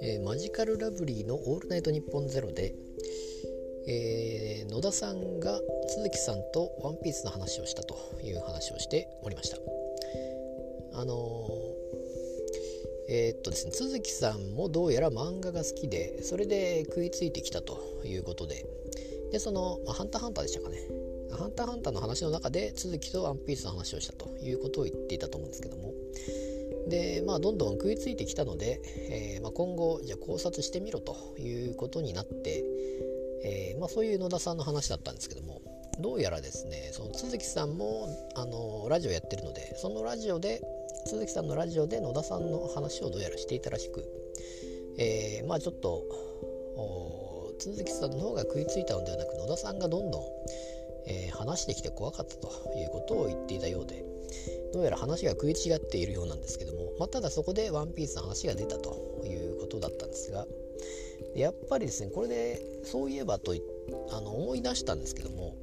えー、マジカルラブリーの「オールナイトニッポンゼロで、えー、野田さんが都築さんと「ワンピースの話をしたという話をしておりました。あのー、えー、っとですね都築さんもどうやら漫画が好きでそれで食いついてきたということで。でその、まあ、ハンターハンターでしたかね。ハンターハンターの話の中で都築とワンピースの話をしたということを言っていたと思うんですけども。でまあどんどん食いついてきたので、えー、まあ、今後じゃ考察してみろということになって、えー、まあ、そういう野田さんの話だったんですけどもどうやらですねその都築さんもあのラジオやってるのでそのラジオで都築さんのラジオで野田さんの話をどうやらしていたらしく、えー、まあちょっと都築さんの方が食いついたのではなく野田さんがどんどん、えー、話してきて怖かったということを言っていたようでどうやら話が食い違っているようなんですけども、まあ、ただそこで「ワンピースの話が出たということだったんですがやっぱりですねこれでそういえばとあの思い出したんですけども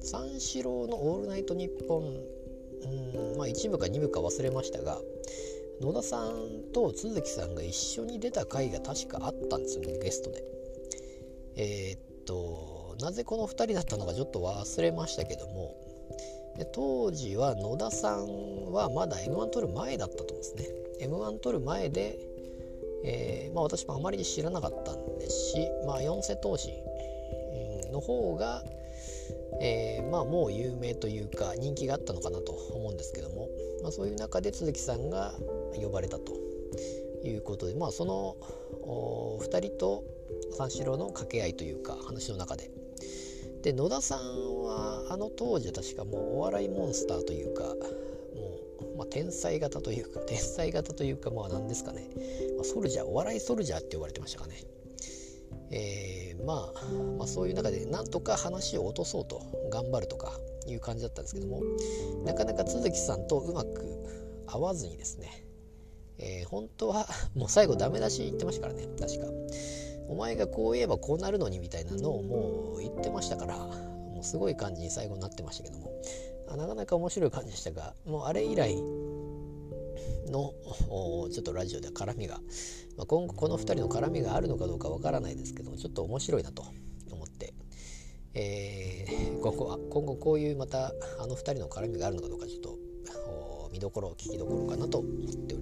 三四郎の「オールナイトニッポン」うんまあ1部か2部か忘れましたが野田さんと都築さんが一緒に出た回が確かあったんですよねゲストで。えー、っとなぜこの2人だったのかちょっと忘れましたけども。で当時は野田さんはまだ m 1取る前だったと思うんですね。m 1取る前で、えー、まあ、私もあまり知らなかったんですし、まあ、四世投資の方が、えー、まあ、もう有名というか人気があったのかなと思うんですけども、まあ、そういう中で鈴木さんが呼ばれたということで、まあ、その2人と三四郎の掛け合いというか話の中で。で野田さんはあの当時は確かもうお笑いモンスターというかもう、まあ、天才型というか 天才型というかまあ何ですかね、まあ、ソルジャーお笑いソルジャーって言われてましたかね。えー、まあ、まあそういう中でなんとか話を落とそうと頑張るとかいう感じだったんですけどもなかなか都築さんとうまく合わずにですね、えー、本当はもう最後ダメ出し言ってましたからね確か。お前がこう言えばこうなるのにみたいなのをもう言ってましたからもうすごい感じに最後になってましたけどもなかなか面白い感じでしたがもうあれ以来のちょっとラジオでは絡みが、まあ、今後この2人の絡みがあるのかどうかわからないですけどちょっと面白いなと思って、えー、今後は今後こういうまたあの2人の絡みがあるのかどうかちょっと見どころ聞きどころかなと思っております。